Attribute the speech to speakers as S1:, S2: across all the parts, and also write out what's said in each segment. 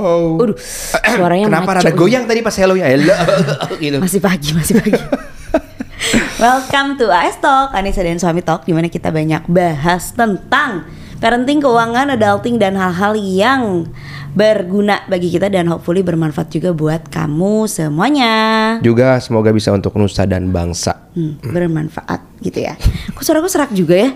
S1: Waduh, suaranya
S2: Kenapa
S1: maco
S2: ada
S1: nih.
S2: goyang tadi pas hello ya? Hello gitu.
S1: Masih pagi, masih pagi. Welcome to AS Talk, Anissa dan Suami Talk Di mana kita banyak bahas tentang parenting, keuangan, adulting, dan hal-hal yang berguna bagi kita Dan hopefully bermanfaat juga buat kamu semuanya
S2: Juga semoga bisa untuk nusa dan bangsa.
S1: hmm, Bermanfaat gitu ya Kok suara aku serak juga ya?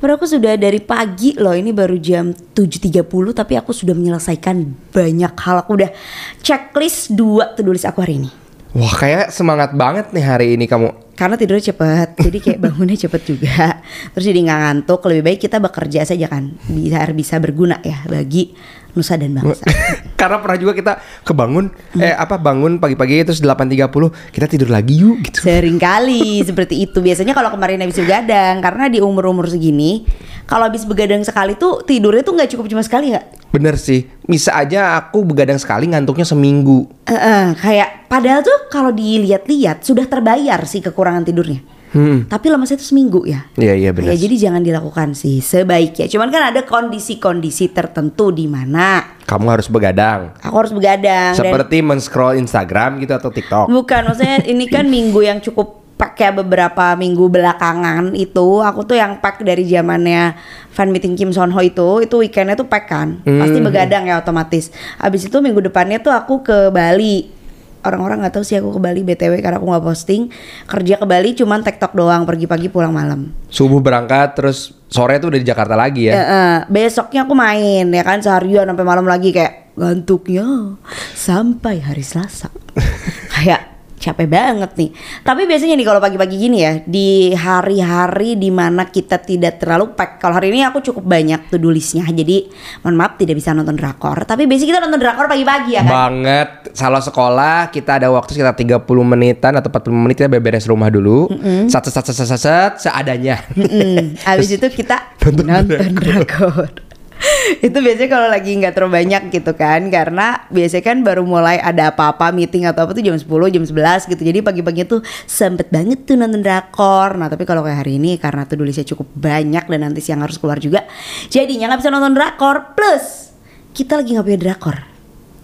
S1: Baru aku sudah dari pagi loh Ini baru jam 7.30 Tapi aku sudah menyelesaikan banyak hal Aku udah checklist dua to-do list aku hari ini
S2: Wah, kayak semangat banget nih hari ini kamu.
S1: Karena tidurnya cepet jadi kayak bangunnya cepet juga terus jadi nggak ngantuk lebih baik kita bekerja saja kan biar bisa berguna ya bagi nusa dan bangsa
S2: Karena pernah juga kita kebangun eh apa bangun pagi-pagi terus 8.30 kita tidur lagi yuk gitu.
S1: sering kali seperti itu biasanya kalau kemarin habis begadang karena di umur umur segini kalau habis begadang sekali tuh tidurnya tuh nggak cukup cuma sekali nggak
S2: Bener sih. Bisa aja aku begadang sekali ngantuknya seminggu.
S1: Eh, eh, kayak padahal tuh kalau dilihat-lihat sudah terbayar sih kekurangan tidurnya
S2: Hmm.
S1: tapi lemesnya itu seminggu ya
S2: Iya iya benar.
S1: Ya jadi jangan dilakukan sih sebaiknya. Cuman kan ada kondisi-kondisi tertentu di mana
S2: Kamu harus begadang.
S1: aku harus begadang dan
S2: Seperti men-scroll Instagram gitu atau TikTok.
S1: bukan maksudnya ini kan minggu yang cukup pakai beberapa minggu belakangan itu aku tuh yang pack dari zamannya fan meeting Kim Son Ho itu itu weekendnya tuh pack kan pasti begadang ya otomatis habis itu minggu depannya tuh aku ke Bali orang-orang nggak tahu sih aku ke Bali btw karena aku nggak posting kerja ke Bali cuman tektok doang pergi pagi pulang malam
S2: Subuh berangkat terus sore tuh udah di Jakarta lagi ya.
S1: Eh, eh, besoknya aku main ya kan seharian sampai malam lagi kayak ngantuknya sampai hari Selasa. kayak capek banget nih. Tapi biasanya nih kalau pagi-pagi gini ya di hari-hari di mana kita tidak terlalu pack. Kalau hari ini aku cukup banyak to listnya. Jadi mohon maaf tidak bisa nonton drakor. Tapi biasanya kita nonton drakor pagi-pagi ya kan.
S2: Banget. Kalau sekolah kita ada waktu sekitar 30 menitan atau 40 menit kita beberes rumah dulu. Sat sat sat sat sat, sat, seadanya.
S1: Mm, Abis itu kita
S2: Nonton
S1: nonton, drakor. itu biasanya kalau lagi nggak terlalu banyak gitu kan karena biasanya kan baru mulai ada apa-apa meeting atau apa tuh jam 10 jam 11 gitu jadi pagi-pagi tuh sempet banget tuh nonton drakor nah tapi kalau kayak hari ini karena tuh tulisnya cukup banyak dan nanti siang harus keluar juga jadinya nggak bisa nonton drakor plus kita lagi nggak punya drakor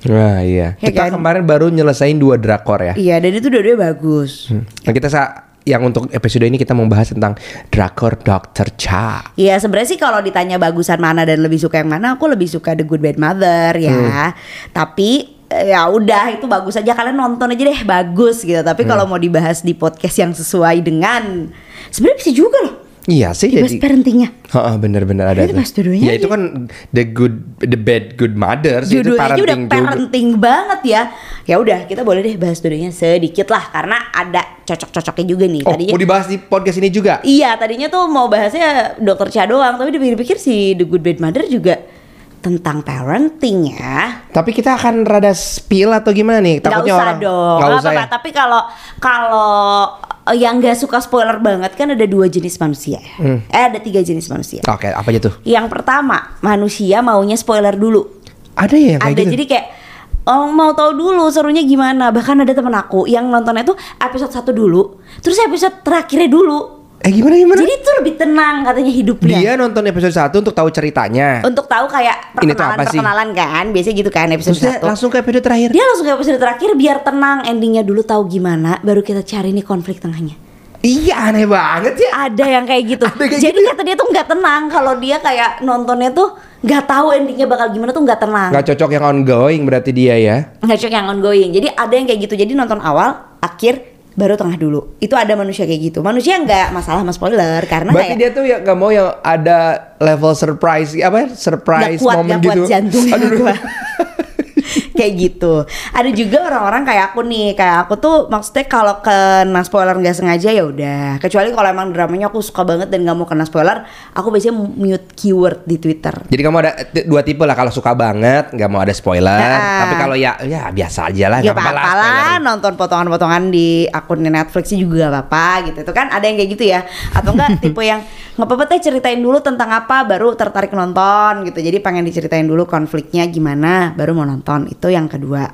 S2: Nah iya.
S1: Ya
S2: kita
S1: kan?
S2: kemarin baru nyelesain dua drakor ya.
S1: iya dan itu dua-duanya bagus
S2: Nah kita sa yang untuk episode ini kita membahas tentang drakor Dr. Cha.
S1: Iya sebenarnya sih kalau ditanya bagusan mana dan lebih suka yang mana, aku lebih suka The Good Bad Mother ya. Tapi eh, ya udah itu bagus aja kalian nonton aja deh bagus gitu. Tapi kalau mau dibahas di podcast yang sesuai dengan sebenarnya bisa juga loh
S2: Iya sih
S1: dibahas
S2: jadi.
S1: parentingnya.
S2: Heeh, bener-bener ada
S1: dua-duanya
S2: Ya itu
S1: aja.
S2: kan the good the bad good mothers itu
S1: Judulnya udah
S2: parenting juga.
S1: parenting banget ya. Ya udah kita boleh deh bahas dua-duanya sedikit lah karena ada cocok-cocoknya juga nih.
S2: Oh,
S1: Tadinya
S2: mau dibahas di podcast ini juga?
S1: Iya tadinya tuh mau bahasnya dokter Cha doang Tapi dipikir-pikir si The Good Bad Mother juga tentang parenting ya
S2: Tapi kita akan rada spill atau gimana nih? Takutnya
S1: usah
S2: orang
S1: dong
S2: Nggak usah
S1: apa-apa.
S2: ya?
S1: Tapi kalau kalau eh, yang nggak suka spoiler banget kan ada dua jenis manusia ya.
S2: Hmm.
S1: Eh ada tiga jenis manusia
S2: Oke, apa aja tuh?
S1: Yang pertama manusia maunya spoiler dulu
S2: Ada ya yang kayak
S1: Ada
S2: gitu?
S1: jadi kayak Oh mau tahu dulu serunya gimana Bahkan ada temen aku yang nontonnya tuh episode 1 dulu Terus episode terakhirnya dulu
S2: Eh gimana gimana?
S1: Jadi itu lebih tenang katanya hidupnya
S2: Dia nonton episode 1 untuk tahu ceritanya.
S1: untuk tahu kayak
S2: Ini tuh
S1: perkenalan
S2: apa sih?
S1: perkenalan kan biasanya gitu kan episode
S2: Terus dia
S1: satu
S2: langsung ke episode terakhir.
S1: dia langsung ke episode terakhir biar tenang endingnya dulu tahu gimana baru kita cari nih konflik tengahnya
S2: Iya aneh banget ya.
S1: ada yang kayak gitu
S2: Ada kayak
S1: jadi
S2: gitu ya?
S1: kata dia tuh nggak tenang kalau dia kayak nontonnya tuh nggak tahu endingnya bakal gimana tuh nggak tenang
S2: Gak cocok yang ongoing berarti dia ya.
S1: nggak cocok yang ongoing jadi ada yang kayak gitu jadi nonton awal akhir baru tengah dulu itu ada manusia kayak gitu manusia nggak masalah sama spoiler karena
S2: Berarti
S1: kayak
S2: dia tuh ya gak mau yang ada level surprise apa ya? surprise
S1: Nggak kuat,
S2: moment
S1: nggak kuat
S2: gitu.
S1: jantungnya
S2: Aduh, aduh.
S1: kayak gitu. Ada juga orang-orang kayak aku nih, kayak aku tuh maksudnya kalau kena spoiler nggak sengaja ya udah. Kecuali kalau emang dramanya aku suka banget dan nggak mau kena spoiler, aku biasanya mute keyword di Twitter.
S2: Jadi kamu ada dua tipe lah kalau suka banget nggak mau ada spoiler,
S1: Nah.
S2: tapi kalau ya ya biasa aja lah
S1: Ya apa-apa lah nonton potongan-potongan di akunnya Netflix juga apa-apa gitu Itu kan ada yang kayak gitu ya Atau enggak tipe yang nggak apa-apa teh ceritain dulu tentang apa baru tertarik nonton gitu Jadi pengen diceritain dulu konfliknya gimana baru mau nonton Itu yang kedua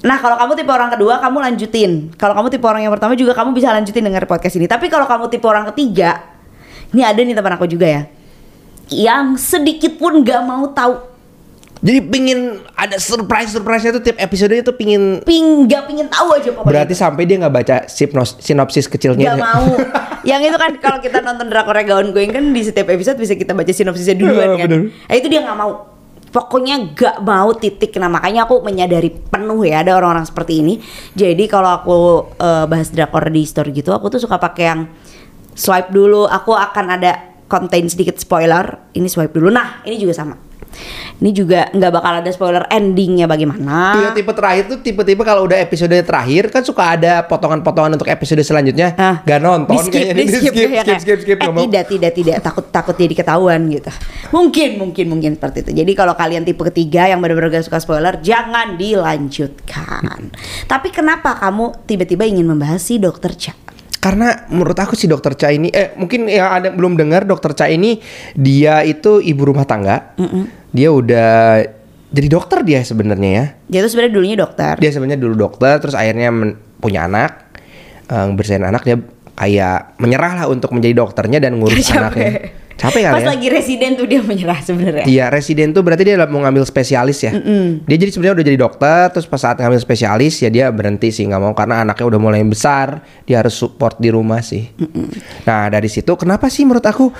S1: Nah kalau kamu tipe orang kedua kamu lanjutin Kalau kamu tipe orang yang pertama juga kamu bisa lanjutin denger podcast ini Tapi kalau kamu tipe orang ketiga Ini ada nih teman aku juga ya Yang sedikit pun gak mau tahu
S2: Jadi pingin ada surprise surprise tuh tiap episodenya tuh pingin
S1: Ping gak pingin tahu aja pokoknya.
S2: berarti sampai dia nggak baca sinopsis, sinopsis kecilnya.
S1: Gak mau. yang itu kan kalau kita nonton drakornya Gaun Going kan di setiap episode bisa kita baca sinopsisnya duluan
S2: Iya,
S1: kan. Nah, itu dia nggak mau. Pokoknya gak mau titik. Nah makanya aku menyadari penuh ya ada orang-orang seperti ini. Jadi kalau aku eh, bahas drakor di store gitu, aku tuh suka pakai yang swipe dulu. Aku akan ada konten sedikit spoiler. Ini swipe dulu. Nah ini juga sama. Ini juga nggak bakal ada spoiler endingnya bagaimana.
S2: Tipe-tipe terakhir tuh tipe-tipe kalau udah episode terakhir kan suka ada potongan-potongan untuk episode selanjutnya.
S1: Ah.
S2: Gak nonton
S1: Di skip,
S2: kayaknya
S1: di skip,
S2: skip,
S1: ya
S2: skip, skip, skip,
S1: Eh,
S2: nggak mau.
S1: tidak, tidak, tidak. Takut, takut jadi ketahuan gitu. Mungkin, mungkin, mungkin seperti itu. Jadi kalau kalian tipe ketiga yang benar-benar gak suka spoiler, jangan dilanjutkan. Tapi kenapa kamu tiba-tiba ingin membahas si Dokter Cha?
S2: Karena menurut aku si dokter Cha ini eh mungkin yang ada belum dengar dokter Cha ini dia itu ibu rumah tangga. Dia udah jadi dokter dia sebenarnya ya.
S1: Dia tuh sebenarnya dulunya dokter.
S2: Dia sebenarnya dulu dokter terus akhirnya men- punya anak. Eh, bersihin anak dia kayak menyerah lah untuk menjadi dokternya dan ngurus anaknya. Capek kali
S1: Pas
S2: ya.
S1: lagi residen tuh dia menyerah sebenarnya.
S2: Iya residen tuh berarti dia mau ngambil spesialis ya. Dia jadi sebenarnya udah jadi dokter, terus pas saat ngambil spesialis ya dia berhenti sih nggak mau karena anaknya udah mulai besar, dia harus support di rumah sih. Nah dari situ kenapa sih menurut aku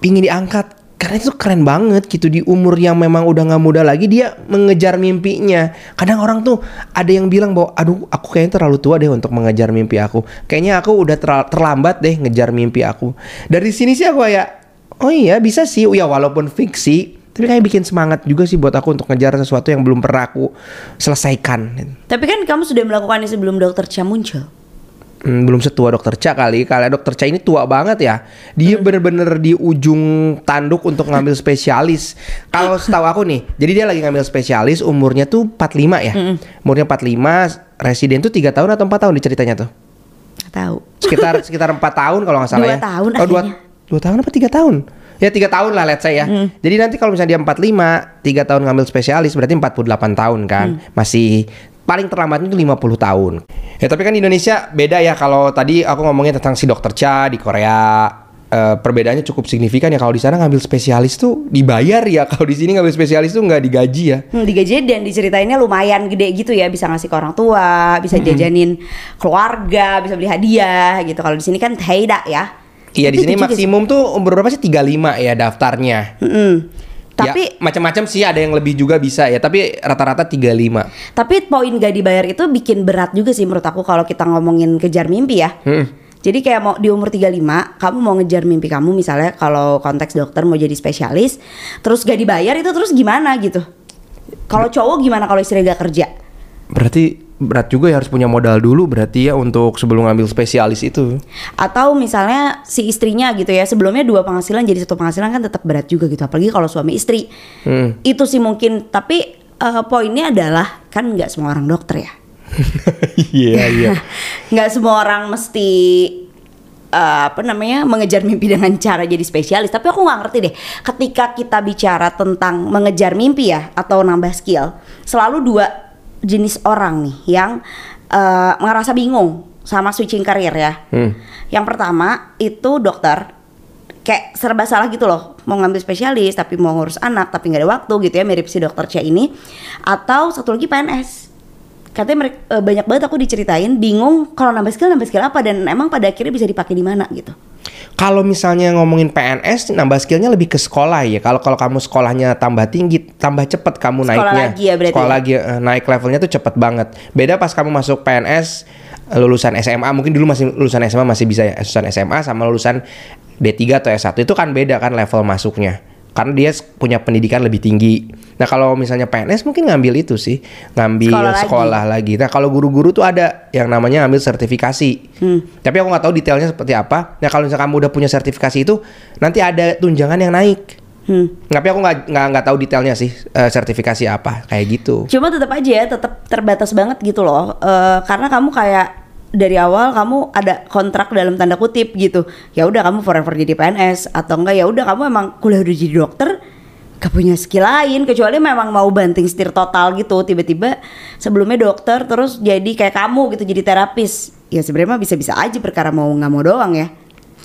S2: pingin diangkat? Karena itu keren banget gitu di umur yang memang udah nggak muda lagi dia mengejar mimpinya. Kadang orang tuh ada yang bilang bahwa aduh aku kayaknya terlalu tua deh untuk mengejar mimpi aku. Kayaknya aku udah terlambat deh ngejar mimpi aku. Dari sini sih aku kayak Oh iya bisa sih, ya walaupun fiksi, tapi kayak bikin semangat juga sih buat aku untuk ngejar sesuatu yang belum pernah aku selesaikan.
S1: Tapi kan kamu sudah melakukannya sebelum Dokter Cha muncul.
S2: Hmm, belum setua dokter Cha kali, kalau dokter Cha ini tua banget ya. Dia bener-bener di ujung tanduk untuk ngambil spesialis. Kalau setahu aku nih, jadi dia lagi ngambil spesialis, umurnya tuh 45 ya. Umurnya 45, residen tuh tiga tahun atau empat tahun di ceritanya tuh.
S1: Tahu.
S2: Sekitar sekitar empat tahun kalau nggak salah
S1: Dua
S2: ya.
S1: tahun
S2: oh, dua,
S1: akhirnya.
S2: Dua tahun apa tiga tahun? Ya tiga tahun lah let's say ya. Jadi nanti kalau misalnya dia 45, tiga tahun ngambil spesialis berarti 48 tahun kan. Masih paling terlambatnya itu 50 tahun. Ya tapi kan di Indonesia beda ya kalau tadi aku ngomongin tentang si dokter Cha di Korea eh, perbedaannya cukup signifikan ya kalau di sana ngambil spesialis tuh dibayar ya kalau di sini ngambil spesialis tuh nggak digaji ya.
S1: Hmm, digaji dan diceritainnya lumayan gede gitu ya bisa ngasih ke orang tua bisa jajanin keluarga bisa beli hadiah gitu kalau di sini kan tidak ya
S2: Iya di sini maksimum tuh umur berapa sih 35 ya daftarnya.
S1: Mm-mm.
S2: Tapi
S1: tapi
S2: macam-macam sih ada yang lebih juga bisa ya, tapi rata-rata 35.
S1: tapi poin gak dibayar itu bikin berat juga sih menurut aku kalau kita ngomongin kejar mimpi ya
S2: Hmm.
S1: Jadi kayak mau di umur 35 kamu mau ngejar mimpi kamu misalnya kalau konteks dokter mau jadi spesialis terus gak dibayar itu terus gimana gitu. Kalau cowok gimana kalau istri gak kerja?
S2: Berarti berat juga ya harus punya modal dulu berarti ya untuk sebelum ngambil spesialis itu.
S1: Atau misalnya si istrinya gitu ya sebelumnya dua penghasilan jadi satu penghasilan kan tetap berat juga gitu apalagi kalau suami istri.
S2: Hmm.
S1: Itu sih mungkin tapi eh, poinnya adalah kan nggak semua orang dokter ya.
S2: Iya iya.
S1: nggak semua orang mesti eh, apa namanya mengejar mimpi dengan cara jadi spesialis tapi aku nggak ngerti deh ketika kita bicara tentang mengejar mimpi ya atau nambah skill selalu dua jenis orang nih yang eh, ngerasa bingung sama switching karir ya.
S2: Hmm.
S1: yang pertama itu dokter. Kayak serba salah gitu loh. Mau ngambil spesialis tapi mau ngurus anak tapi nggak ada waktu gitu ya mirip si dokter C ini. Atau satu lagi PNS katanya mereka eh, banyak banget aku diceritain bingung kalau nambah skill nambah skill apa dan emang pada akhirnya bisa dipakai di mana gitu
S2: Kalau misalnya ngomongin PNS nambah skillnya lebih ke sekolah ya. Kalau kalau kamu sekolahnya tambah tinggi, tambah cepet kamu
S1: Sekolah
S2: naiknya.
S1: lagi ya berarti
S2: Sekolah
S1: ya?
S2: lagi eh, naik levelnya tuh cepet banget. Beda pas kamu masuk PNS eh, lulusan SMA mungkin dulu masih lulusan SMA masih bisa ya lulusan SMA sama lulusan D3 atau S1 itu kan beda kan level masuknya. Karena dia punya pendidikan lebih tinggi. Nah kalau misalnya PNS mungkin ngambil itu sih, ngambil
S1: Sekolah
S2: sekolah,
S1: lagi.
S2: lagi. Nah kalau guru-guru tuh ada yang namanya ngambil sertifikasi.
S1: Hmm.
S2: Tapi aku nggak tahu detailnya seperti apa. Nah kalau misalnya kamu udah punya sertifikasi itu, nanti ada tunjangan yang naik.
S1: hmm.
S2: Tapi aku nggak nggak tahu detailnya sih eh, sertifikasi apa kayak gitu.
S1: cuma tetap aja ya tetap terbatas banget gitu loh Eh, karena kamu kayak dari awal kamu ada kontrak dalam tanda kutip gitu ya udah kamu forever jadi PNS atau enggak ya udah kamu emang kuliah udah jadi dokter gak punya skill lain kecuali memang mau banting setir total gitu tiba-tiba sebelumnya dokter terus jadi kayak kamu gitu jadi terapis ya sebenarnya mah bisa-bisa aja perkara mau nggak mau doang ya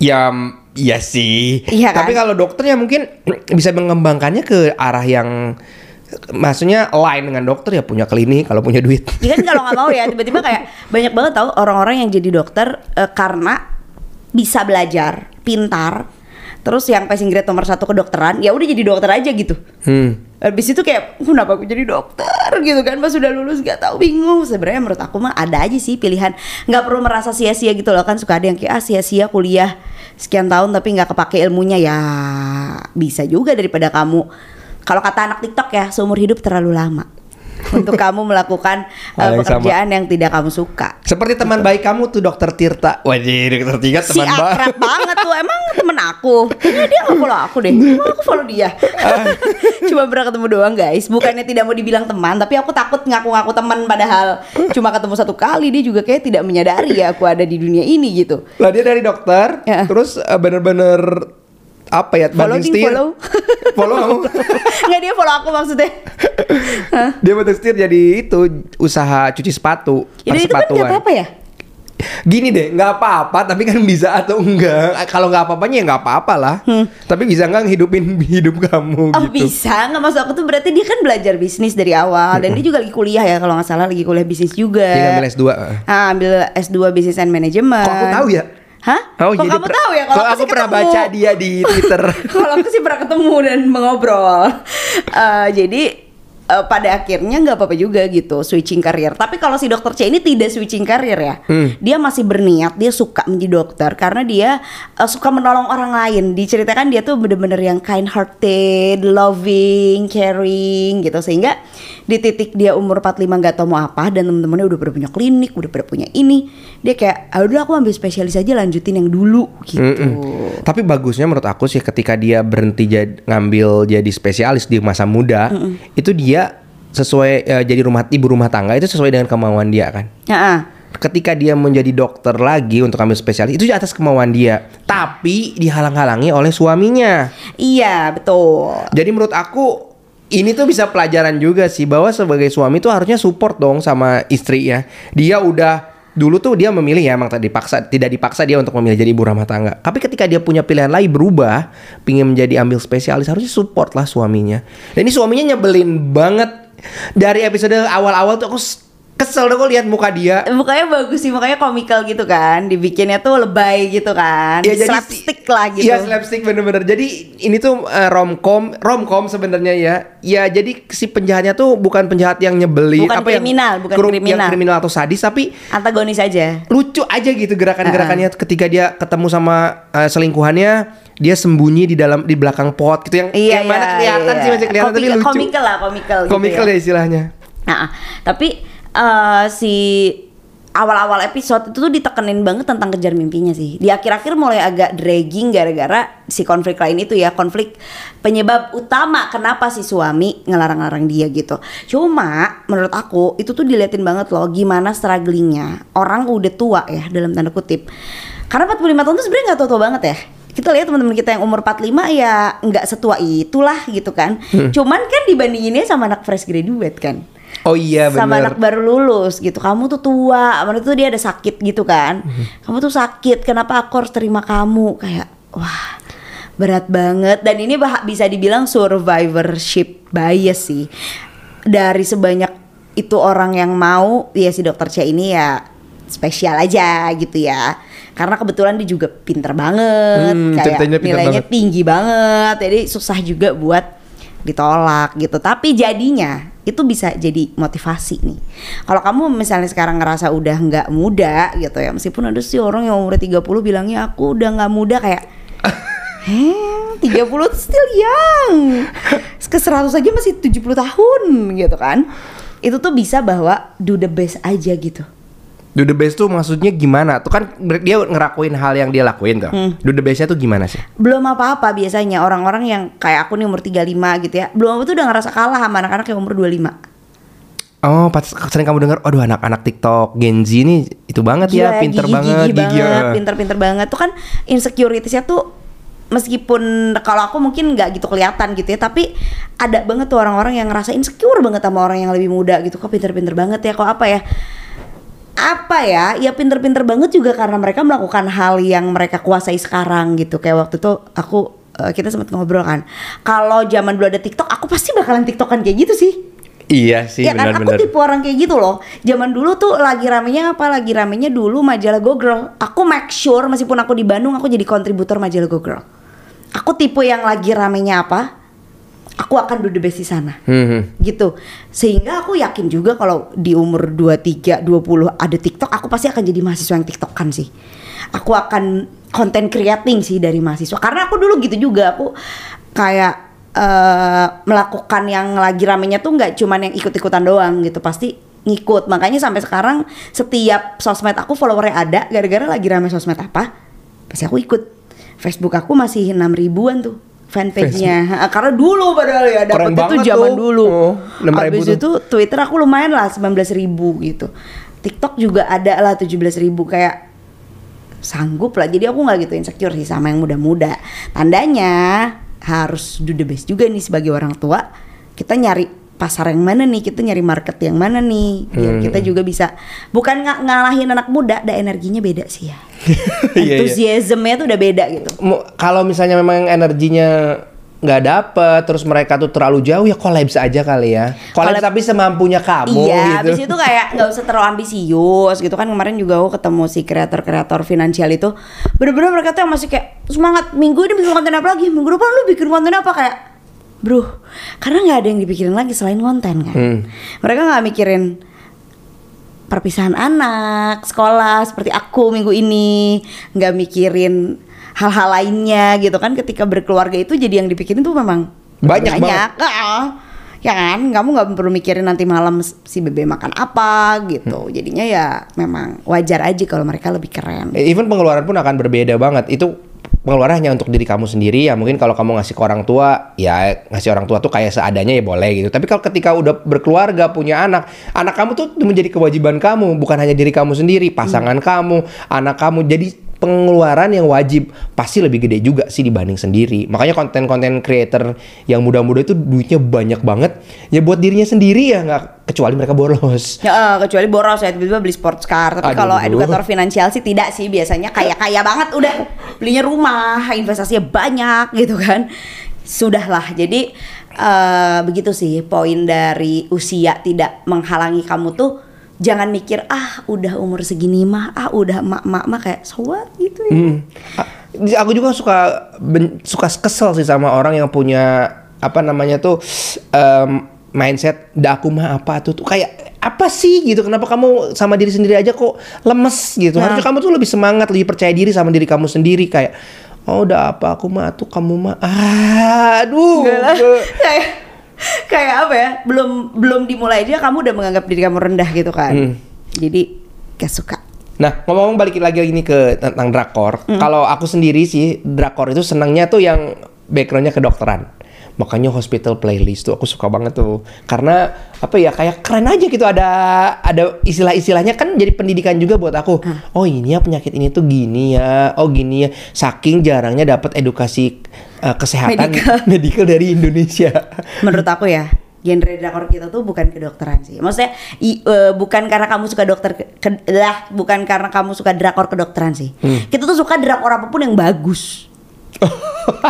S2: Ya, iya sih.
S1: Iya kan?
S2: Tapi kalau dokter ya mungkin bisa mengembangkannya ke arah yang maksudnya align dengan dokter ya punya klinik kalau punya duit.
S1: Ya kan kalau nggak mau ya tiba-tiba kayak banyak banget tahu orang-orang yang jadi dokter eh, karena bisa belajar, pintar, terus yang passing grade nomor satu kedokteran, ya udah jadi dokter aja gitu.
S2: Hmm.
S1: Habis itu kayak kenapa aku jadi dokter? gitu kan pas sudah lulus gak tahu bingung. Sebenarnya menurut aku mah ada aja sih pilihan. Nggak perlu merasa sia-sia gitu loh kan suka ada yang kayak ah sia-sia kuliah sekian tahun tapi nggak kepake ilmunya. Ya bisa juga daripada kamu. Kalau kata anak TikTok ya seumur hidup terlalu lama untuk kamu melakukan uh, pekerjaan yang tidak kamu suka.
S2: Seperti teman baik kamu tuh dokter Tirta. Wajib dokter Tirta
S1: si
S2: teman
S1: akrab
S2: baik.
S1: banget tuh emang temen aku? Kayaknya dia gak follow aku deh. Emang aku follow dia? Cuma pernah ketemu doang guys. Bukannya tidak mau dibilang teman Tapi aku takut ngaku-ngaku teman Padahal cuma ketemu satu kali Dia juga kayak tidak menyadari ya Aku ada di dunia ini gitu.
S2: Lah dia dari dokter,
S1: Ya.
S2: terus eh, bener-bener apa ya
S1: Follow
S2: banting setir.
S1: follow.
S2: follow kamu.
S1: Nggak dia follow aku maksudnya
S2: dia banting setir jadi itu usaha cuci sepatu,
S1: Itu, itu kan gak
S2: persepatuan.
S1: apa-apa ya
S2: Gini deh, nggak apa-apa, tapi kan bisa atau enggak. Kalau nggak apa-apanya ya nggak apa-apa lah. Tapi bisa nggak ngehidupin hidup kamu
S1: Hmm. Oh
S2: gitu.
S1: bisa nggak maksud aku tuh berarti dia kan belajar bisnis dari awal dan dia juga lagi kuliah ya kalau nggak salah lagi kuliah bisnis juga.
S2: Dia ngambil S2.
S1: Ah, ambil S2 Business and Management.
S2: Kok aku tahu ya?
S1: Hah?
S2: Oh,
S1: Kok
S2: jadi
S1: kamu tahu ya? Kalau
S2: aku
S1: sih
S2: pernah
S1: ketemu.
S2: baca dia di Twitter.
S1: kalau aku sih pernah ketemu dan mengobrol. Eh, jadi eh, pada akhirnya nggak apa-apa juga gitu switching karir. Tapi kalau si dokter C ini tidak switching karir ya,
S2: Hmm.
S1: dia masih berniat dia suka menjadi dokter karena dia eh, suka menolong orang lain. Diceritakan dia tuh bener-bener yang kind hearted, loving, caring gitu sehingga di titik dia umur 45 nggak tahu mau apa dan temen-temennya udah pada punya klinik, udah pada punya ini, dia kayak, ah udah aku ambil spesialis aja lanjutin yang dulu gitu.
S2: Mm-mm. Tapi bagusnya menurut aku sih ketika dia berhenti jad- ngambil jadi spesialis di masa muda, itu dia sesuai eh, jadi rumah ibu rumah tangga itu sesuai dengan kemauan dia kan.
S1: Heeh.
S2: Ketika dia menjadi dokter lagi untuk ambil spesialis itu atas kemauan dia, tapi dihalang-halangi oleh suaminya.
S1: Iya betul.
S2: Jadi menurut aku ini tuh bisa pelajaran juga sih bahwa sebagai suami tuh harusnya support dong sama istri ya. Dia udah dulu tuh dia memilih ya emang tadi dipaksa tidak dipaksa dia untuk memilih jadi ibu rumah tangga. Tapi ketika dia punya pilihan lain berubah, pingin menjadi ambil spesialis harusnya support lah suaminya. Dan ini suaminya nyebelin banget dari episode awal-awal tuh aku kesel deh kok lihat muka dia.
S1: Mukanya bagus sih, mukanya komikal gitu kan. Dibikinnya tuh lebay gitu kan.
S2: Ya, jadi
S1: Slapstick lah gitu.
S2: Iya slapstick bener-bener. Jadi ini tuh eh, romcom, romcom sebenarnya ya. Ya jadi si penjahatnya tuh bukan penjahat yang nyebelin,
S1: Bukan kriminal, bukan
S2: kru- yang
S1: kriminal.
S2: kriminal atau sadis, tapi
S1: Antagonis aja.
S2: lucu aja gitu gerakan-gerakannya ketika dia ketemu sama eh, selingkuhannya. Dia sembunyi di dalam di belakang pot gitu yang
S1: Iya,
S2: yang mana
S1: iya,
S2: kelihatan
S1: iya.
S2: sih masih kelihatan tapi
S1: Komik-
S2: lucu.
S1: Komikal lah, komikal gitu
S2: Komikal
S1: ya.
S2: ya istilahnya.
S1: Nah, tapi eh, si awal-awal episode itu tuh ditekenin banget tentang kejar mimpinya sih. Di akhir-akhir mulai agak dragging gara-gara si konflik lain itu ya, konflik penyebab utama kenapa si suami ngelarang-larang dia gitu. Cuma menurut aku itu tuh diliatin banget loh gimana strugglingnya orang udah tua ya dalam tanda kutip. Karena 45 tahun tuh sebenarnya nggak tua-tua banget ya. Kita lihat teman-teman kita yang umur 45 ya nggak setua itulah gitu kan. Cuman kan dibandinginnya sama anak fresh graduate kan
S2: Oh iya
S1: sama
S2: bener.
S1: anak baru lulus gitu. Kamu tuh tua. Menurut tuh dia ada sakit gitu kan?
S2: Mhm.
S1: kamu tuh sakit. Kenapa aku harus terima kamu? Kayak wah berat banget. Dan ini bisa dibilang survivorship bias sih. Dari sebanyak itu orang yang mau ya si dokter C ini ya spesial aja gitu ya. Karena kebetulan dia juga pinter banget.
S2: Hmm,
S1: kayak
S2: pinter
S1: nilainya
S2: banget.
S1: tinggi banget. Jadi susah juga buat ditolak gitu. Tapi jadinya itu bisa jadi motivasi nih. Kalau kamu misalnya sekarang ngerasa udah nggak muda gitu ya meskipun ada sih orang yang umur 30 bilangnya aku udah nggak muda kayak Heh, 30 tuh still young. Ke 100 aja masih 70 tahun gitu kan. Itu tuh bisa bahwa do the best aja gitu
S2: Do the best tuh maksudnya gimana? Tuh kan dia ngerakuin hal yang dia lakuin tuh.
S1: Hmm.
S2: Do the bestnya tuh gimana sih?
S1: belum apa-apa biasanya orang-orang yang kayak aku nih umur 35 gitu ya belum apa tuh udah ngerasa kalah sama anak-anak yang umur 25
S2: Oh, pas sering kamu dengar, aduh anak-anak TikTok Gen Z ini itu banget ya,
S1: Gila,
S2: pinter
S1: gigi-gigi
S2: banget, gigi
S1: banget,
S2: ya.
S1: pinter-pinter banget tuh kan insecuritiesnya tuh meskipun kalau aku mungkin nggak gitu kelihatan gitu ya tapi ada banget tuh orang-orang yang ngerasa insecure banget sama orang yang lebih muda gitu kok pinter-pinter banget ya kok apa ya apa ya ya pinter-pinter banget juga karena mereka melakukan hal yang mereka kuasai sekarang gitu kayak waktu itu aku eh, kita sempat ngobrol kan. Kalau zaman dulu ada TikTok, aku pasti bakalan TikTokan kayak gitu sih.
S2: Iya sih
S1: ya kan aku
S2: benar-benar.
S1: tipe orang kayak gitu loh. Zaman dulu tuh lagi ramenya apa? Lagi ramenya dulu majalah Go Girl. Aku make sure meskipun aku di Bandung aku jadi kontributor majalah Go Girl. Aku tipe yang lagi ramenya apa? Aku akan do the best di sana.
S2: Hmm.
S1: Gitu. Sehingga aku yakin juga kalau di umur 23, 20 ada TikTok, aku pasti akan jadi mahasiswa yang TikTokan sih. Aku akan content creating sih dari mahasiswa. Karena aku dulu gitu juga, aku kayak eh, melakukan yang lagi ramenya tuh nggak cuman yang ikut-ikutan doang gitu, pasti ngikut. Makanya sampai sekarang setiap sosmed aku followernya ada gara-gara lagi rame sosmed apa, pasti aku ikut. Facebook aku masih 6 ribuan tuh fanpage-nya. Karena dulu padahal ya tuh
S2: banget
S1: zaman
S2: tuh.
S1: dulu.
S2: Oh, 6.000
S1: Habis
S2: tuh.
S1: itu Twitter aku lumayan lah 19 ribu gitu. TikTok juga ada lah 17 ribu kayak sanggup lah. Jadi aku nggak gitu insecure sih sama yang muda-muda. Tandanya harus do the best juga nih sebagai orang tua. Kita nyari pasar yang mana nih, kita nyari market yang mana nih, biar
S2: Hmm.
S1: kita juga bisa bukan ng- ngalahin anak muda, ada energinya beda sih ya.
S2: Iya, iya.
S1: Enthusiasmnya tuh udah beda gitu.
S2: Kalau misalnya memang energinya nggak dapet, terus mereka tuh terlalu jauh ya collabs aja kali ya.
S1: Collab-
S2: tapi semampunya kamu
S1: iya,
S2: gitu.
S1: habis itu kayak nggak usah terlalu ambisius gitu kan kemarin juga aku ketemu si kreator-kreator finansial itu bener-bener mereka tuh yang masih kayak semangat minggu ini bikin konten apa lagi minggu depan lu bikin konten apa kayak bro karena nggak ada yang dipikirin lagi selain konten kan?
S2: Hmm.
S1: mereka nggak mikirin perpisahan anak sekolah seperti aku minggu ini. Nggak mikirin hal-hal lainnya gitu kan? Ketika berkeluarga itu jadi yang dipikirin tuh memang
S2: Banyak
S1: Ah, ya kan? Kamu nggak perlu mikirin nanti malam si bebe makan apa gitu. Jadinya ya memang wajar aja kalau mereka lebih keren.
S2: Eh, Even pengeluaran pun akan berbeda banget. Itu pengeluaran hanya untuk diri kamu sendiri. Ya mungkin kalau kamu ngasih ke orang tua ya ngasih orang tua tuh kayak seadanya ya boleh gitu. Tapi kalau ketika udah berkeluarga punya anak anak kamu tuh menjadi kewajiban kamu bukan hanya diri kamu sendiri pasangan kamu anak kamu. Jadi pengeluaran yang wajib pasti lebih gede juga sih dibanding sendiri makanya konten-konten creator yang muda-muda itu duitnya banyak banget ya buat dirinya sendiri ya nggak kecuali mereka boros
S1: Ya, eh, kecuali boros ya tiba-tiba beli sports car. Tapi kalau edukator finansial sih tidak sih biasanya kaya-kaya banget udah belinya rumah, investasinya banyak gitu kan. Sudahlah. Jadi eh, begitu sih poin dari usia tidak menghalangi kamu tuh jangan mikir ah udah umur segini mah ah udah mak-mak mah kayak so what? Gitu ya.
S2: Hmm. Aku juga suka ben- suka kesel sih sama orang yang punya apa namanya tuh em, mindset dah aku mah apa tuh? Tuh kayak apa sih? Gitu. Kenapa kamu sama diri sendiri aja kok lemes? Gitu.
S1: Nah.
S2: harusnya kamu tuh lebih semangat lebih percaya diri sama diri kamu sendiri. Kayak oh udah apa aku mah tuh kamu mah aduh.
S1: Lah.
S2: ke-
S1: kayak kayak apa ya belum belum dimulai aja kamu udah menganggap diri kamu rendah gitu kan
S2: Hmm.
S1: jadi gak suka
S2: Nah, ngomong-ngomong balik lagi ini ke tentang drakor.
S1: Hmm.
S2: Kalau aku sendiri sih drakor itu senangnya tuh yang backgroundnya kedokteran. Makanya hospital playlist tuh aku suka banget tuh. Karena apa ya kayak keren aja gitu ada ada istilah-istilahnya kan jadi pendidikan juga buat aku.
S1: Hmm.
S2: Oh ini ya penyakit ini tuh gini ya. Oh gini ya. Saking jarangnya dapat edukasi uh, kesehatan
S1: Medical.
S2: medical dari Indonesia.
S1: menurut aku ya genre drakor kita tuh bukan kedokteran sih maksudnya i- eh, bukan karena kamu suka dokter ke, ke- lah bukan karena kamu suka drakor kedokteran sih
S2: Hmm.
S1: kita tuh suka drakor apa pun yang bagus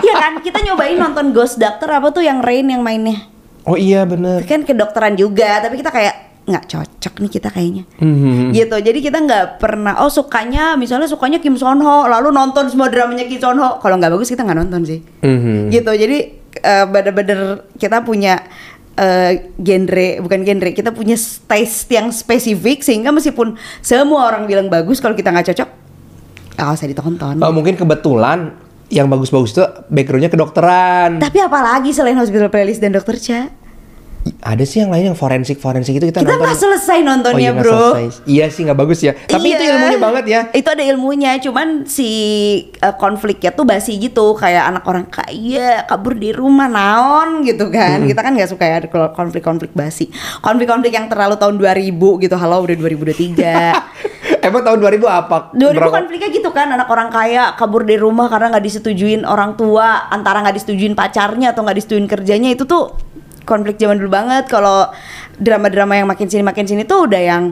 S1: Iya kan? Kita nyobain nonton Ghost Doctor apa tuh yang Rain yang mainnya?
S2: Oh iya bener.
S1: kan kedokteran juga tapi kita kayak nggak cocok nih kita kayaknya.
S2: Hmm.
S1: gitu. Jadi kita nggak pernah oh sukanya misalnya sukanya Kim Son Ho lalu nonton semua dramanya Kim Son Ho. Kalau nggak bagus kita nggak nonton sih.
S2: Mhm.
S1: gitu. Jadi eh, bener-bener kita punya eh, genre bukan genre kita punya taste yang spesifik sehingga meskipun semua orang bilang bagus kalau kita nggak cocok nggak usah ditonton.
S2: Oh, mungkin kebetulan yang bagus-bagus tuh backgroundnya kedokteran.
S1: tapi apalagi selain hospital playlist dan dokter Cha
S2: Ada sih yang lain yang forensik forensik itu kita,
S1: kita
S2: nonton.
S1: nggak selesai nontonnya
S2: Oh iya,
S1: bro
S2: selesai. Iya sih nggak bagus ya. Tapi itu
S1: Iya.
S2: ilmunya banget ya.
S1: Itu ada ilmunya, cuman si eh, konfliknya tuh basi gitu, kayak anak orang kaya kabur di rumah naon gitu kan. Kita kan nggak suka ya konflik-konflik basi. Konflik-konflik yang terlalu tahun 2000 gitu. Halo udah 2023.
S2: Emang tahun 2000 apa?
S1: 2000
S2: Berapa-
S1: konfliknya gitu kan anak orang kaya kabur dari rumah karena nggak disetujuin orang tua antara nggak disetujuin pacarnya atau nggak disetujuin kerjanya itu tuh konflik zaman dulu banget kalau drama-drama yang makin sini makin sini tuh udah yang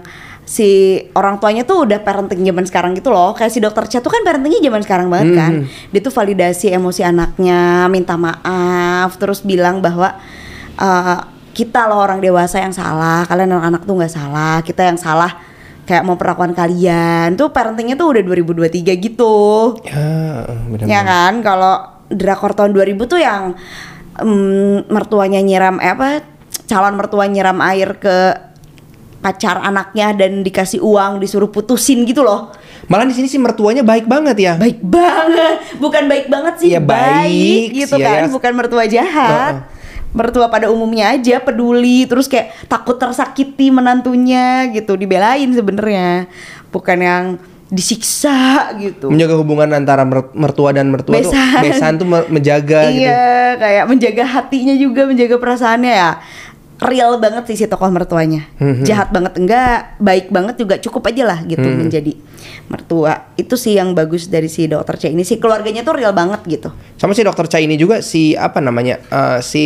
S1: si orang tuanya tuh udah parenting zaman sekarang gitu loh. Kayak si dokter Cha tuh kan parentingnya zaman sekarang banget kan. Dia tuh validasi emosi anaknya, minta maaf, terus bilang bahwa eh, kita loh orang dewasa yang salah, kalian anak-anak tuh nggak salah, kita yang salah kayak mau perlakuan kalian. Tuh parentingnya tuh udah 2023 gitu.
S2: Ya, benar.
S1: Ya kan, kalau drakor tahun 2000 tuh yang em, mertuanya nyiram eh apa calon mertua nyiram air ke pacar anaknya dan dikasih uang disuruh putusin gitu loh.
S2: Malah di sini sih mertuanya baik banget ya.
S1: Baik banget. Bukan baik banget sih,
S2: Iya, baik
S1: gitu
S2: sih,
S1: kan,
S2: ya.
S1: bukan mertua jahat. Mertua pada umumnya aja peduli terus kayak takut tersakiti menantunya gitu, dibelain sebenarnya. Bukan yang disiksa gitu.
S2: Menjaga hubungan antara mer- mertua dan mertua tuh
S1: Besan.
S2: besan tuh me- menjaga gitu.
S1: Iya, kayak menjaga hatinya juga, menjaga perasaannya ya. Real banget sih si tokoh mertuanya.
S2: Mhm.
S1: Jahat banget enggak, baik banget juga cukup aja lah gitu
S2: Mhm.
S1: menjadi mertua. Itu sih yang bagus dari si dokter C ini. Si keluarganya tuh real banget gitu.
S2: Sama si dokter Cha ini juga si apa namanya? eh, si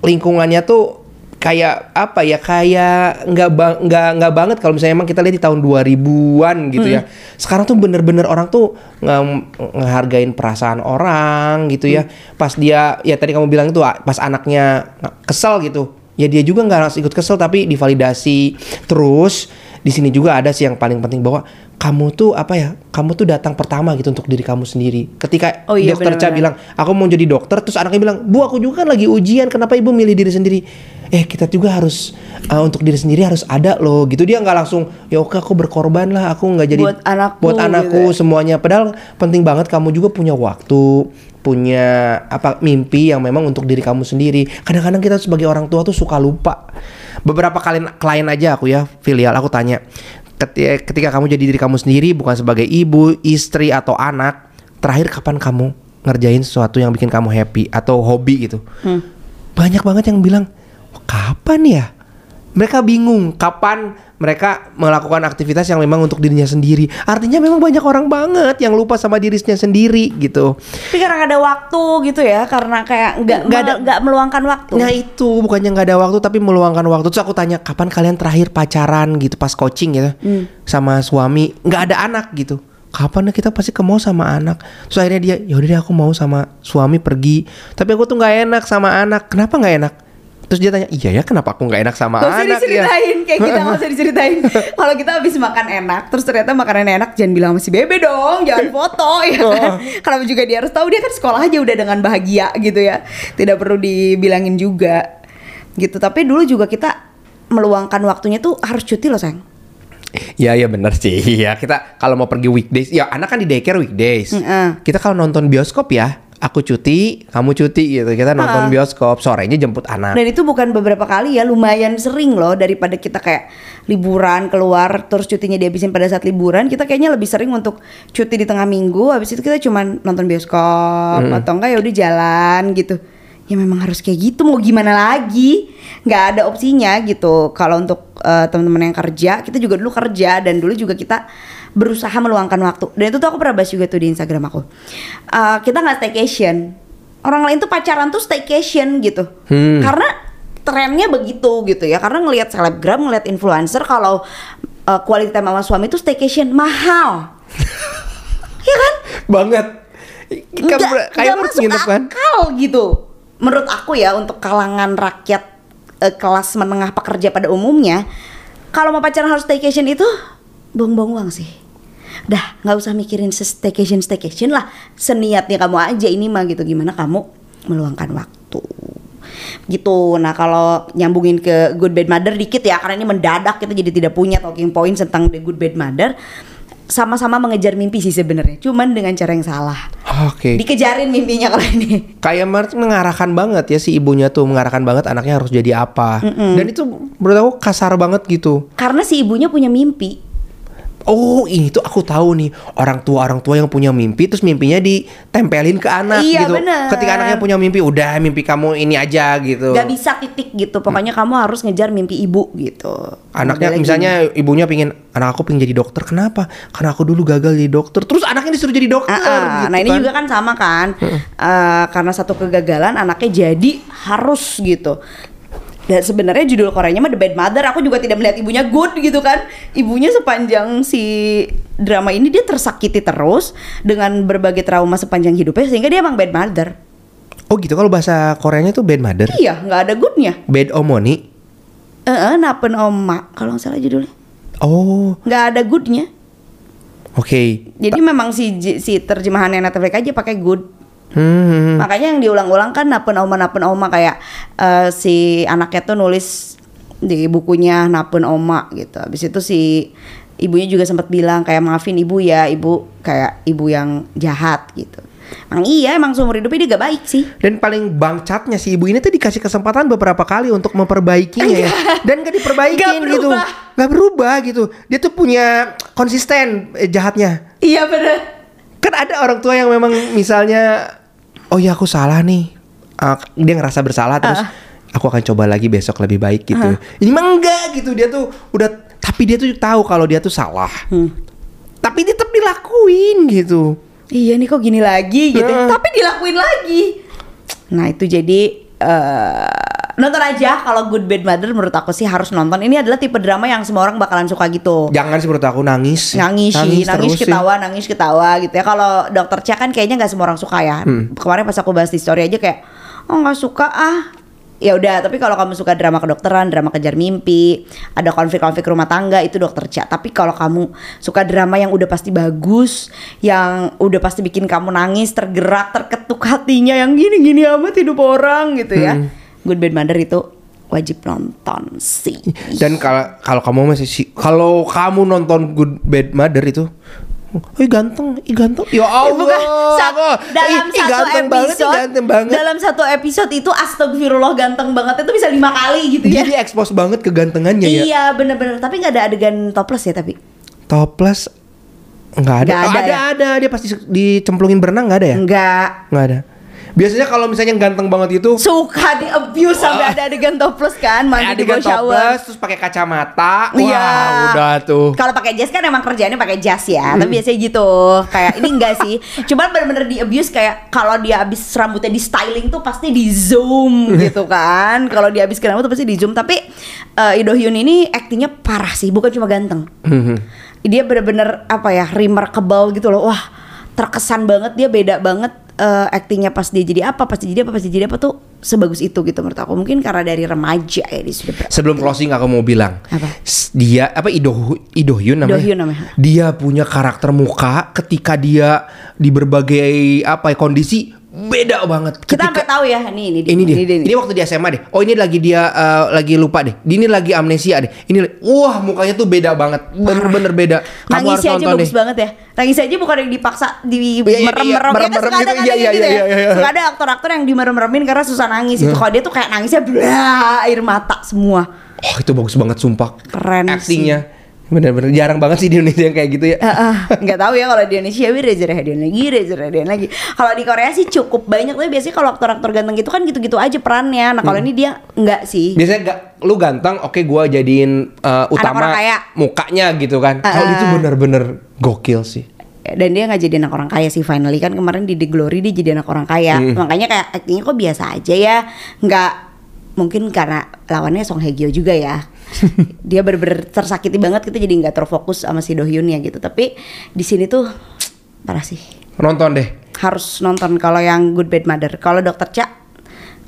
S2: lingkungannya tuh kayak apa ya kayak nggak bang nggak nggak banget kalau misalnya emang kita lihat di tahun 2000-an gitu ya. Sekarang tuh bener-bener orang tuh nge- ngehargain perasaan orang gitu ya. Pas dia ya tadi kamu bilang itu pas anaknya kesel gitu. Ya dia juga nggak langsung ikut kesel tapi divalidasi. Terus di sini juga ada sih yang paling penting bahwa kamu tuh apa ya? Kamu tuh datang pertama gitu untuk diri kamu sendiri. Ketika
S1: Oh iya,
S2: dokter Cha bilang aku mau jadi dokter terus anaknya bilang bu aku juga kan lagi ujian kenapa ibu milih diri sendiri eh kita juga harus uh, untuk diri sendiri harus ada loh gitu dia nggak langsung ya oke aku berkorban lah aku nggak jadi
S1: Buat anakku
S2: buat anakku
S1: gitu ya.
S2: semuanya padahal penting banget kamu juga punya waktu punya apa mimpi yang memang untuk diri kamu sendiri. Kadang-kadang kita sebagai orang tua tuh suka lupa. Beberapa kali klien aja aku ya filial aku tanya ketika, ketika kamu jadi diri kamu sendiri bukan sebagai ibu istri atau anak terakhir kapan kamu ngerjain sesuatu yang bikin kamu happy atau hobi gitu? Banyak banget yang bilang kapan ya mereka bingung kapan mereka melakukan aktivitas yang memang untuk dirinya sendiri artinya memang banyak orang banget yang lupa sama dirinya sendiri gitu
S1: Tapi karena nggak ada waktu gitu ya, karena kayak nggak
S2: Nggak ada-
S1: nggak meluangkan waktu.
S2: Nah itu bukannya nggak ada waktu tapi meluangkan waktu. Terus aku tanya kapan kalian terakhir pacaran gitu pas coaching gitu sama suami nggak ada anak gitu. Kapan kita pasti ke mau sama anak. Terus akhirnya dia ya udah deh aku mau sama suami pergi. Tapi aku tuh nggak enak sama anak. Kenapa nggak enak? Terus dia tanya iya ya kenapa aku nggak enak sama
S1: Gak
S2: anak ya?
S1: diceritain kayak kita gak usah diceritain Kalau kita habis makan enak Terus ternyata makanan enak Jangan bilang sama si bebe dong Jangan foto ya kan Kenapa juga dia harus tahu Dia kan sekolah aja udah dengan bahagia gitu ya Tidak perlu dibilangin juga Gitu Tapi dulu juga kita Meluangkan waktunya tuh harus cuti loh sayang
S2: Iya iya benar sih. Iya kita kalau mau pergi weekdays, ya anak kan di daycare weekdays.
S1: Mm-mm.
S2: Kita kalau nonton bioskop ya, aku cuti, kamu cuti gitu. Kita nonton
S1: Ha-ha.
S2: bioskop, sorenya jemput anak.
S1: Dan itu bukan beberapa kali ya Lumayan sering loh Daripada kita kayak Liburan keluar Terus cutinya dihabisin pada saat liburan Kita kayaknya lebih sering untuk Cuti di tengah minggu Habis itu kita cuman nonton bioskop Atau enggak ya udah jalan gitu Ya memang harus kayak gitu Mau gimana lagi nggak ada opsinya gitu Kalau untuk eh, teman-teman yang kerja Kita juga dulu kerja Dan dulu juga kita berusaha meluangkan waktu. Dan itu tuh aku pernah bahas juga tuh di Instagram aku. Eh, Kita nggak staycation. Orang lain tuh pacaran tuh staycation gitu.
S2: Hmm.
S1: karena trennya begitu gitu ya. Karena ngelihat selebgram ngelihat influencer kalau uh, quality time sama suami itu staycation mahal. Ya kan?
S2: Banget. Kayak
S1: nggak
S2: kayak
S1: nggak masuk
S2: nginep kan?
S1: akal gitu. Menurut aku ya untuk kalangan rakyat eh, kelas menengah pekerja pada umumnya kalau mau pacaran harus staycation itu buang-buang uang sih. Dah nggak usah mikirin staycation staycation lah. Seniatnya kamu aja ini mah gitu. Gimana kamu meluangkan waktu? Gitu. Nah kalau nyambungin ke good bad mother dikit ya karena ini mendadak kita jadi tidak punya talking points tentang the good bad mother. Sama-sama mengejar mimpi sih sebenarnya cuman dengan cara yang salah.
S2: Oke.
S1: dikejarin mimpinya kalau ini.
S2: Kayak Mart mengarahkan banget ya si ibunya tuh mengarahkan banget anaknya harus jadi apa. Dan itu menurut aku kasar banget gitu.
S1: karena si ibunya punya mimpi
S2: Oh ini tuh aku tahu nih orang tua orang tua yang punya mimpi terus mimpinya ditempelin ke anak
S1: Iya,
S2: gitu.
S1: bener.
S2: Ketika anaknya punya mimpi udah mimpi kamu ini aja gitu.
S1: Gak bisa titik gitu pokoknya kamu harus ngejar mimpi ibu gitu
S2: Anaknya misalnya ibunya pingin anak aku pengen jadi dokter kenapa? Karena aku dulu gagal jadi dokter. Terus anaknya disuruh jadi dokter.
S1: Ah, ah.
S2: gitu
S1: nah ini
S2: kan.
S1: juga kan sama kan Eh, karena satu kegagalan anaknya jadi harus gitu dan sebenarnya judul Koreanya mah The Bad Mother. Aku juga tidak melihat ibunya good gitu kan. Ibunya sepanjang si drama ini dia tersakiti terus dengan berbagai trauma sepanjang hidupnya sehingga dia emang bad mother.
S2: Oh gitu kalau bahasa Koreanya tuh bad mother.
S1: iya nggak ada goodnya.
S2: Bad omoni.
S1: eh eh, napen oma kalau nggak salah judulnya.
S2: Oh,
S1: nggak ada goodnya.
S2: Oke.
S1: jadi memang si si terjemahannya Netflix aja pakai good
S2: Hmm.
S1: Makanya yang diulang-ulang kan napen oma napen oma kayak eh, si anaknya tuh nulis di bukunya napen oma gitu. Habis itu si ibunya juga sempat bilang kayak maafin ibu ya, ibu kayak ibu yang jahat gitu. Emang iya, emang seumur hidupnya dia gak baik sih.
S2: Dan paling bangcatnya si ibu ini tuh dikasih kesempatan beberapa kali untuk memperbaikinya ya. Dan gak diperbaikin
S1: Nggak
S2: gitu. Gak berubah gitu. Dia tuh punya konsisten eh, jahatnya.
S1: Iya bener.
S2: Kan ada orang tua yang memang misalnya oh ya aku salah nih. Ah, dia ngerasa bersalah terus aku akan coba lagi besok lebih baik gitu. Ini mah enggak gitu. Dia tuh udah tapi dia tuh tahu kalau dia tuh salah. Tapi dia tetap dilakuin gitu.
S1: Iya nih kok gini lagi gitu.
S2: Nah.
S1: Tapi dilakuin lagi. Nah itu jadi eh, nonton aja kalau Good Bad Mother menurut aku sih harus nonton. Ini adalah tipe drama yang semua orang bakalan suka gitu.
S2: Jangan sih menurut aku nangis.
S1: nangis sih, nangis
S2: sih.
S1: ketawa, nangis ketawa gitu ya. Kalau dokter Cha kan kayaknya nggak semua orang suka ya.
S2: Hmm.
S1: Kemarin pas aku bahas di story aja kayak, oh nggak suka ah. Ya udah, tapi kalau kamu suka drama kedokteran, drama kejar mimpi, ada konflik-konflik rumah tangga itu dokter Cha. Tapi kalau kamu suka drama yang udah pasti bagus, yang udah pasti bikin kamu nangis, tergerak, terketuk hatinya, yang gini-gini amat hidup orang gitu ya.
S2: Hmm.
S1: Good Bad Mother itu wajib nonton sih.
S2: Dan kalau kalau kamu masih si kalau kamu nonton Good Bad Mother itu Ih ganteng, ih ganteng. Ya Allah.
S1: Eh, bukan
S2: Oh,
S1: dalam
S2: ih,
S1: satu
S2: ganteng banget,
S1: episode
S2: ganteng banget.
S1: dalam satu episode itu astagfirullah ganteng banget itu bisa lima kali gitu ya
S2: di expose banget kegantengannya ya.
S1: iya bener-bener tapi nggak ada adegan topless ya tapi
S2: Toples nggak ada.
S1: Nggak
S2: Oh,
S1: ada
S2: ada,
S1: ya?
S2: ada, Dia pasti dicemplungin berenang nggak ada ya?
S1: nggak
S2: Nggak ada. Biasanya kalau misalnya ganteng banget itu
S1: suka di abuse sampai ada adegan topless kan mandi di
S2: adegan
S1: bawah shower
S2: toples terus pakai kacamata. Wah,
S1: Iya.
S2: udah tuh.
S1: Kalau pakai jas kan emang kerjaannya pakai jas ya,
S2: Hmm.
S1: tapi biasanya gitu. Kayak ini enggak sih. Cuman bener-bener di abuse kayak kalau dia habis rambutnya di styling tuh pasti di zoom gitu kan. Kalau dia habis rambut tuh pasti di zoom. Tapi eh, Ido Hyun ini aktingnya parah sih, bukan cuma ganteng.
S2: Mhm.
S1: Dia bener-bener apa ya, remarkable gitu loh. Wah, terkesan banget dia beda banget eh, aktingnya pas dia jadi apa, pas dia jadi apa, pas dia jadi apa tuh sebagus itu gitu menurut aku. Mungkin karena dari remaja ya dia sudah
S2: Sebelum closing aku mau bilang
S1: Apa?
S2: Dia apa Ido Ido Hyun namanya?
S1: Do Hyun namanya.
S2: Dia punya karakter muka ketika dia di berbagai apa ya, kondisi beda banget.
S1: Kita
S2: Ketika
S1: sampai tahu ya, nih ini dia.
S2: ini dia.
S1: nih.
S2: Ini waktu di SMA deh. Oh ini lagi dia eh, lagi lupa deh. Ini lagi amnesia deh. Ini wah mukanya tuh beda banget. Bener-bener beda. Kamu harus
S1: aja
S2: nonton
S1: bagus
S2: deh.
S1: banget ya. Nangis aja bukan yang dipaksa di
S2: Iya, iya, iya,
S1: merem-merem ya kan
S2: gitu.
S1: kan
S2: Iya,
S1: yang
S2: iya,
S1: gitu
S2: iya,
S1: ya.
S2: iya, iya.
S1: Suka ada aktor-aktor yang dimerem-meremin karena susah nangis itu. Kalau dia tuh kayak nangisnya blah, air mata semua.
S2: Oh itu bagus banget sumpah.
S1: Keren
S2: Actingnya. Bener-bener jarang banget sih di Indonesia yang kayak gitu ya.
S1: Eh, eh, nggak tahu ya kalau di Indonesia tapi Reza Rahadian lagi, Reza Rahadian lagi. Kalau di Korea sih cukup banyak tapi biasanya kalau aktor-aktor ganteng gitu kan gitu-gitu aja perannya. Nah kalau
S2: Hmm.
S1: ini dia nggak sih.
S2: Biasanya gak, lu ganteng, oke gua jadiin uh, utama
S1: kaya.
S2: mukanya gitu kan. Kalau
S1: Ah.
S2: itu bener-bener gokil sih.
S1: dan dia nggak jadi anak orang kaya sih finally kan kemarin di The Glory dia jadi anak orang kaya
S2: Hmm.
S1: makanya kayak aktingnya kok biasa aja ya nggak mungkin karena lawannya Song Hye Kyo juga ya dia bener-bener tersakiti banget kita jadi nggak terfokus sama si Do Hyun ya gitu tapi di sini tuh parah sih
S2: Nonton deh.
S1: harus nonton kalau yang Good Bad Mother kalau Dokter Cha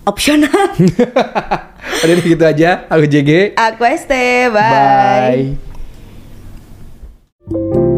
S1: opsional
S2: Udah gitu aja. Aku JG.
S1: aku ST bye.
S2: Bye.